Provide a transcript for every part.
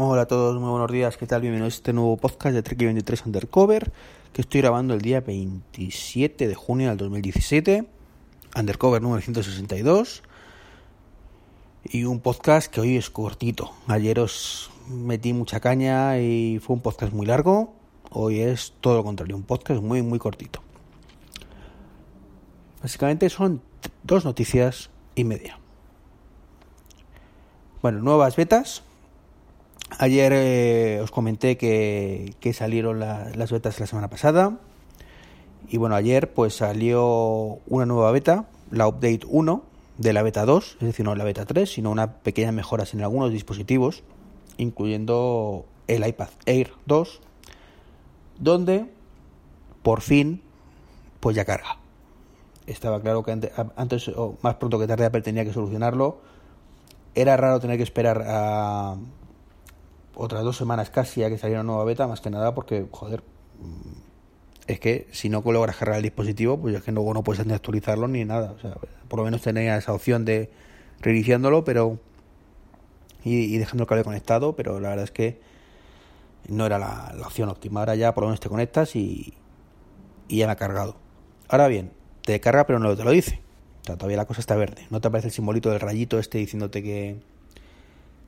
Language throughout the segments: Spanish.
Hola a todos, muy buenos días, ¿qué tal? Bienvenidos a este nuevo podcast de Trek 23 Undercover que estoy grabando el día 27 de junio del 2017, Undercover número 162 y un podcast que hoy es cortito. Ayer os metí mucha caña y fue un podcast muy largo, hoy es todo lo contrario, un podcast muy muy cortito. Básicamente son dos noticias y media. Bueno, nuevas betas Ayer eh, os comenté que, salieron las betas la semana pasada. Y bueno, ayer pues salió una nueva beta, la Update 1 de la beta 2, es decir, no la beta 3, sino una pequeña mejoras en algunos dispositivos, incluyendo el iPad Air 2, donde por fin pues ya carga. Estaba claro que antes, antes o más pronto que tarde Apple tenía que solucionarlo. Era raro tener que esperar a otras dos semanas casi a que saliera una nueva beta, más que nada porque, joder, mm, es que si no logras cargar el dispositivo, pues es que luego no puedes ni actualizarlo ni nada. O sea, por lo menos tenía esa opción de reiniciándolo, pero. Y, dejando el cable conectado, pero la verdad es que no era la, opción óptima. Ahora ya por lo menos te conectas y, y ya me ha cargado. Ahora bien, te carga, pero no te lo dice. O sea, todavía la cosa está verde. No te aparece el simbolito del rayito este diciéndote que,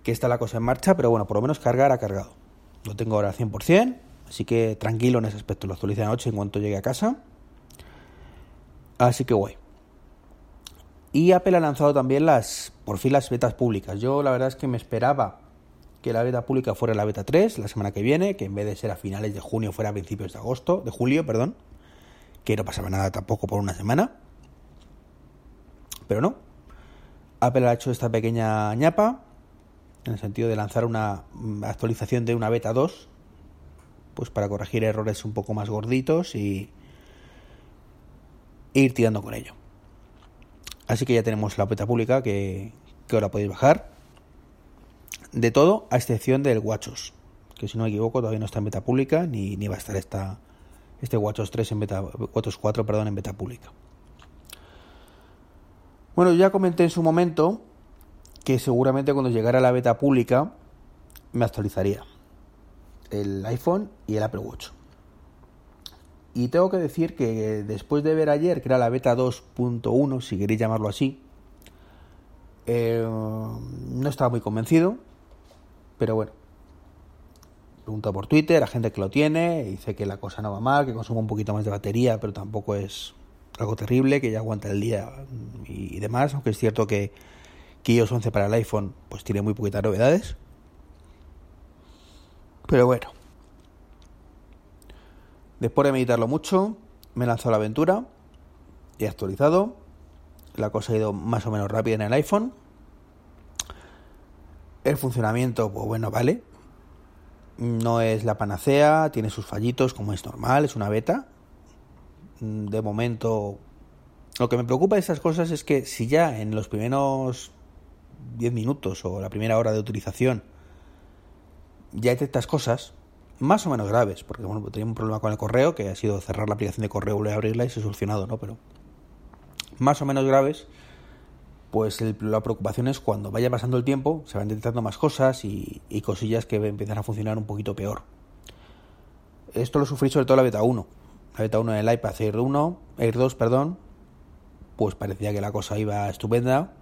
que está la cosa en marcha, pero bueno, por lo menos cargar ha cargado. Lo tengo ahora al 100%, así que tranquilo en ese aspecto. Lo actualicé anoche en cuanto llegue a casa. Así que guay. Y Apple ha lanzado también las, por fin las betas públicas. Yo la verdad es que me esperaba que la beta pública fuera la beta 3 la semana que viene, que en vez de ser a finales de junio fuera a principios de agosto, de julio, perdón, que no pasaba nada tampoco por una semana. Pero no. Apple ha hecho esta pequeña ñapa en el sentido de lanzar una actualización de una beta 2, pues para corregir errores un poco más gorditos y ir tirando con ello. Así que ya tenemos la beta pública que, ahora podéis bajar. De todo, a excepción del WatchOS, que si no me equivoco todavía no está en beta pública ni, ni va a estar esta, este WatchOS 3 en beta, WatchOS 4 perdón, en beta pública. Bueno, ya comenté en su momento que seguramente cuando llegara la beta pública me actualizaría el iPhone y el Apple Watch. Y tengo que decir que después de ver ayer, que era la beta 2.1, si queréis llamarlo así, eh, no estaba muy convencido, pero bueno, pregunto por Twitter a gente que lo tiene, dice que la cosa no va mal, que consume un poquito más de batería, pero tampoco es algo terrible, que ya aguanta el día y demás, aunque es cierto que que iOS 11 para el iPhone pues tiene muy poquitas novedades. Pero bueno. Después de meditarlo mucho, me he lanzado la aventura. He actualizado. La cosa ha ido más o menos rápida en el iPhone. El funcionamiento, pues bueno, vale. No es la panacea, tiene sus fallitos como es normal, es una beta. De momento, lo que me preocupa de estas cosas es que si ya en los primeros 10 minutos o la primera hora de utilización ya detectas cosas más o menos graves, porque bueno, tenía un problema con el correo que ha sido cerrar la aplicación de correo, volver a abrirla y se ha solucionado, ¿no? Pero más o menos graves, pues la preocupación es cuando vaya pasando el tiempo, se van detectando más cosas y, y cosillas que empiezan a funcionar un poquito peor. Esto lo sufrí sobre todo la beta 1. La beta 1 del iPad Air 1, Air 2, perdón, pues parecía que la cosa iba estupenda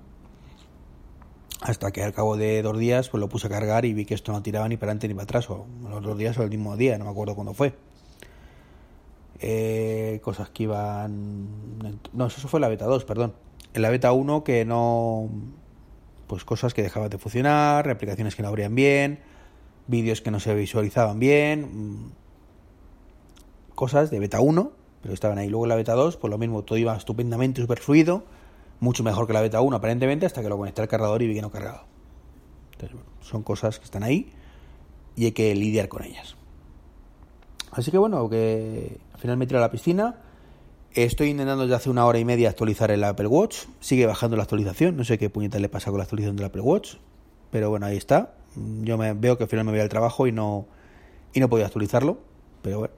hasta que al cabo de dos días pues lo puse a cargar y vi que esto no tiraba ni para adelante ni para atrás, o los dos días o el mismo día, no me acuerdo cuándo fue. Eh, cosas que iban... No, eso fue la beta 2, perdón. En la beta 1 que no... Pues cosas que dejaban de funcionar, aplicaciones que no abrían bien, vídeos que no se visualizaban bien, mm, cosas de beta 1, pero estaban ahí. Luego en la beta 2, pues lo mismo, todo iba estupendamente, súper fluido mucho mejor que la beta 1 aparentemente hasta que lo conecté al cargador y vi que no cargado. Entonces, bueno, son cosas que están ahí y hay que lidiar con ellas. Así que bueno, que al final me tiré a la piscina. Estoy intentando ya hace una hora y media actualizar el Apple Watch. Sigue bajando la actualización. No sé qué puñeta le pasa con la actualización del Apple Watch. Pero bueno, ahí está. Yo me veo que al final me voy al trabajo y no, y no podía actualizarlo. Pero bueno,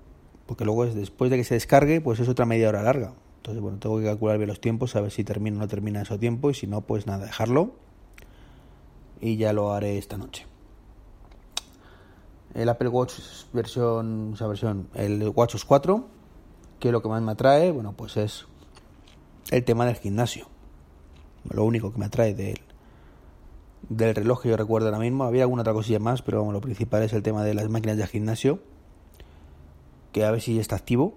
porque luego después de que se descargue, pues es otra media hora larga. Entonces, bueno, tengo que calcular bien los tiempos, a ver si termina o no termina ese tiempo, y si no, pues nada, dejarlo. Y ya lo haré esta noche. el Apple Watch versión, esa versión, el WatchOS 4, que lo que más me atrae, bueno, pues es el tema del gimnasio. Lo único que me atrae del, del reloj que yo recuerdo ahora mismo. Había alguna otra cosilla más, pero vamos, lo principal es el tema de las máquinas de gimnasio, que a ver si está activo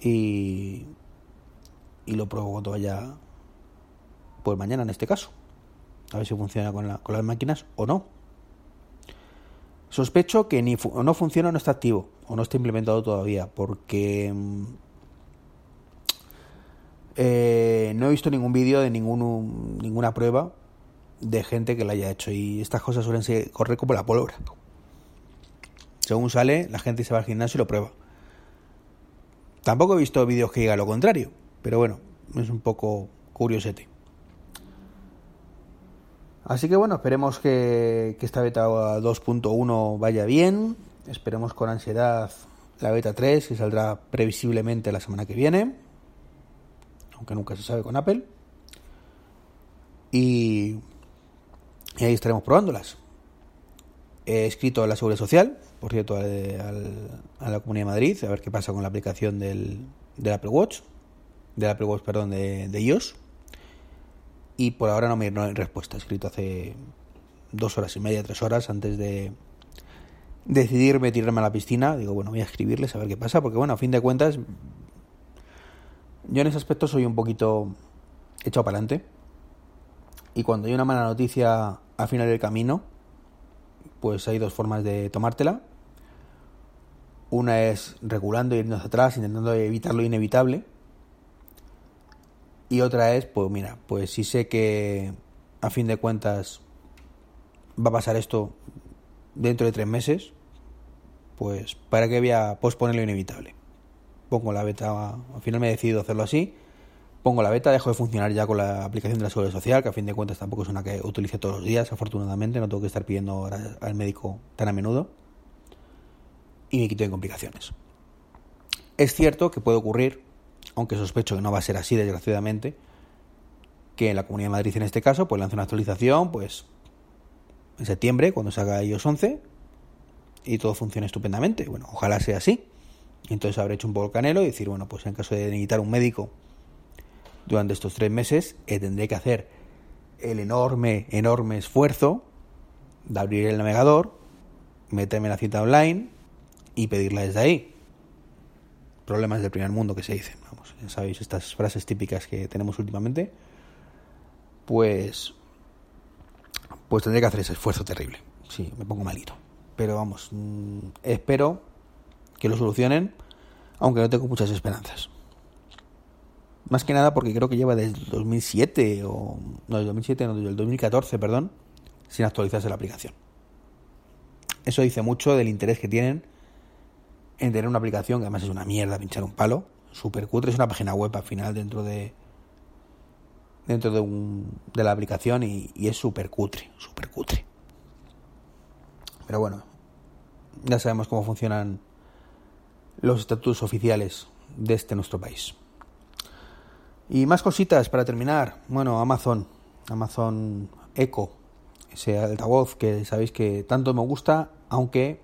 y, y lo pruebo cuando vaya, pues mañana en este caso. A ver si funciona con, la, las máquinas o no. Sospecho que ni no funciona o no está activo, o no está implementado todavía, porque mm, eh, no he visto ningún vídeo de ningún, ninguna prueba de gente que lo haya hecho. Y estas cosas suelen correr como la pólvora. Según sale, la gente se va al gimnasio y lo prueba. Tampoco he visto vídeos que digan lo contrario, pero bueno, es un poco curiosete. Así que bueno, esperemos que, esta beta 2.1 vaya bien. Esperemos con ansiedad la beta 3, que saldrá previsiblemente la semana que viene. Aunque nunca se sabe con Apple. Y, ahí estaremos probándolas. He escrito a la Seguridad Social, por cierto, a la Comunidad de Madrid, a ver qué pasa con la aplicación del Apple Watch, del Apple Watch, perdón, de, de iOS y por ahora no me hay respuesta. Escrito hace dos horas y media, tres horas antes de decidirme tirarme a la piscina. Digo, bueno, voy a escribirles a ver qué pasa, porque bueno, a fin de cuentas, yo en ese aspecto soy un poquito echado para adelante. Y cuando hay una mala noticia al final del camino, pues hay dos formas de tomártela. Una es regulando y yendo hacia atrás, intentando evitar lo inevitable y otra es, pues mira, pues si sé que a fin de cuentas va a pasar esto dentro de tres meses, pues para qué voy a posponer lo inevitable. Pongo la beta, al final me he decidido hacerlo así, pongo la beta, dejo de funcionar ya con la aplicación de la seguridad social, que a fin de cuentas tampoco es una que utilice todos los días, afortunadamente, no tengo que estar pidiendo al médico tan a menudo, y me quito de complicaciones. Es cierto que puede ocurrir aunque sospecho que no va a ser así, desgraciadamente, que en la Comunidad de Madrid en este caso, pues lanza una actualización, pues en septiembre, cuando se haga iOS 11, y todo funcione estupendamente. Bueno, ojalá sea así. Entonces habré hecho un poco y decir, bueno, pues en caso de necesitar un médico durante estos tres meses, eh, tendré que hacer el enorme, enorme esfuerzo de abrir el navegador, meterme la cita online y pedirla desde ahí problemas del primer mundo que se dicen, vamos, ya sabéis estas frases típicas que tenemos últimamente, pues pues tendré que hacer ese esfuerzo terrible. Sí, me pongo malito. Pero vamos, mm, espero que lo solucionen, aunque no tengo muchas esperanzas. Más que nada porque creo que lleva desde 2007 o no, desde 2007, no, desde el 2014, perdón, sin actualizarse la aplicación. Eso dice mucho del interés que tienen en tener una aplicación que además es una mierda pinchar un palo, super cutre, es una página web al final dentro de dentro de, un, de la aplicación y, es súper cutre, súper cutre. Pero bueno, ya sabemos cómo funcionan los estatutos oficiales de este nuestro país. Y más cositas para terminar. Bueno, Amazon, Amazon Echo, ese altavoz que sabéis que tanto me gusta, aunque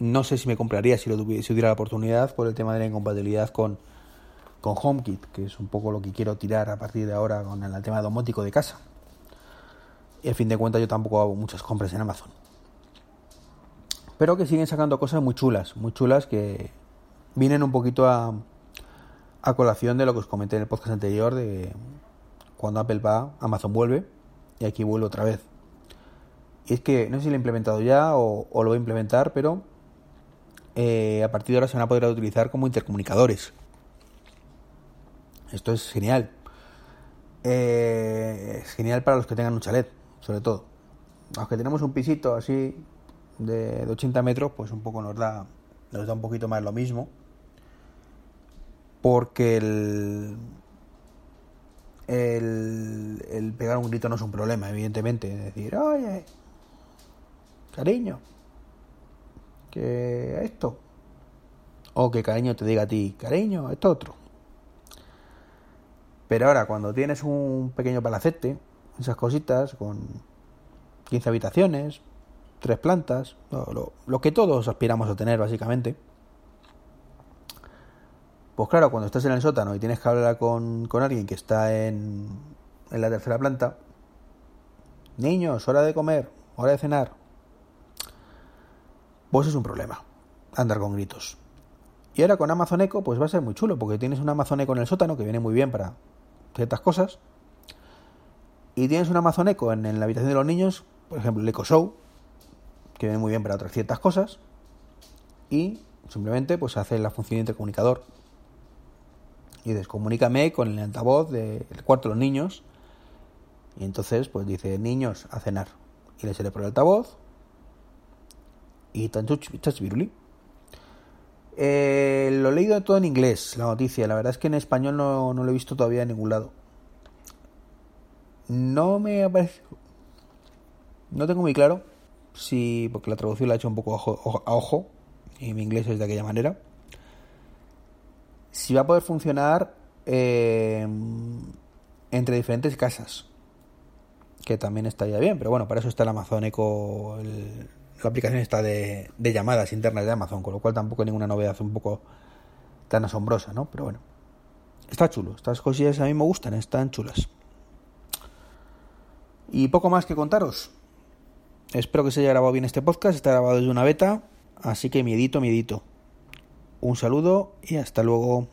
no sé si me compraría si, tuviera la oportunidad por el tema de la incompatibilidad con, con HomeKit, que es un poco lo que quiero tirar a partir de ahora con el tema domótico de casa. Y a fin de cuentas yo tampoco hago muchas compras en Amazon. Pero que siguen sacando cosas muy chulas, muy chulas que vienen un poquito a, a colación de lo que os comenté en el podcast anterior de cuando Apple va, Amazon vuelve y aquí vuelve otra vez. Y es que no sé si lo he implementado ya o, o lo voy a implementar, pero eh, a partir de ahora se van a poder utilizar como intercomunicadores. Esto es genial. Eh, es genial para los que tengan un chalet, sobre todo. Aunque tenemos un pisito así de, 80 metros, pues un poco nos da, nos da un poquito más lo mismo. Porque el, el, el pegar un grito no es un problema, evidentemente. Es decir, oye, cariño, que esto. O que cariño te diga a ti, cariño, esto otro. Pero ahora, cuando tienes un pequeño palacete, esas cositas, con 15 habitaciones, tres plantas, lo, que todos aspiramos a tener básicamente. Pues claro, cuando estás en el sótano y tienes que hablar con, con alguien que está en, en la tercera planta, niños, hora de comer, hora de cenar, pues es un problema andar con gritos. Y ahora con Amazon Echo pues va a ser muy chulo porque tienes un Amazon Echo en el sótano que viene muy bien para ciertas cosas. Y tienes un Amazon Echo en, la habitación de los niños, por ejemplo el Echo Show, que viene muy bien para otras ciertas cosas. Y simplemente pues hace la función de intercomunicador. Y dices, comunícame con el altavoz del cuarto de los niños. Y entonces pues dice, niños, a cenar. Y le sale por el altavoz. Y viruli. Eh, lo he leído todo en inglés, la noticia. La verdad es que en español no, lo he visto todavía en ningún lado. No me aparece. No tengo muy claro si. Porque la traducción la he hecho un poco a ojo, y mi inglés es de aquella manera. Si va a poder funcionar eh, entre diferentes casas. Que también estaría bien, pero bueno, para eso está el Amazon Echo, el, la aplicación está de, llamadas internas de Amazon, con lo cual tampoco hay ninguna novedad un poco tan asombrosa, ¿no? Pero bueno, está chulo. Estas cosillas a mí me gustan, están chulas. Y poco más que contaros. Espero que se haya grabado bien este podcast. Está grabado desde una beta, así que miedito, miedito. Un saludo y hasta luego.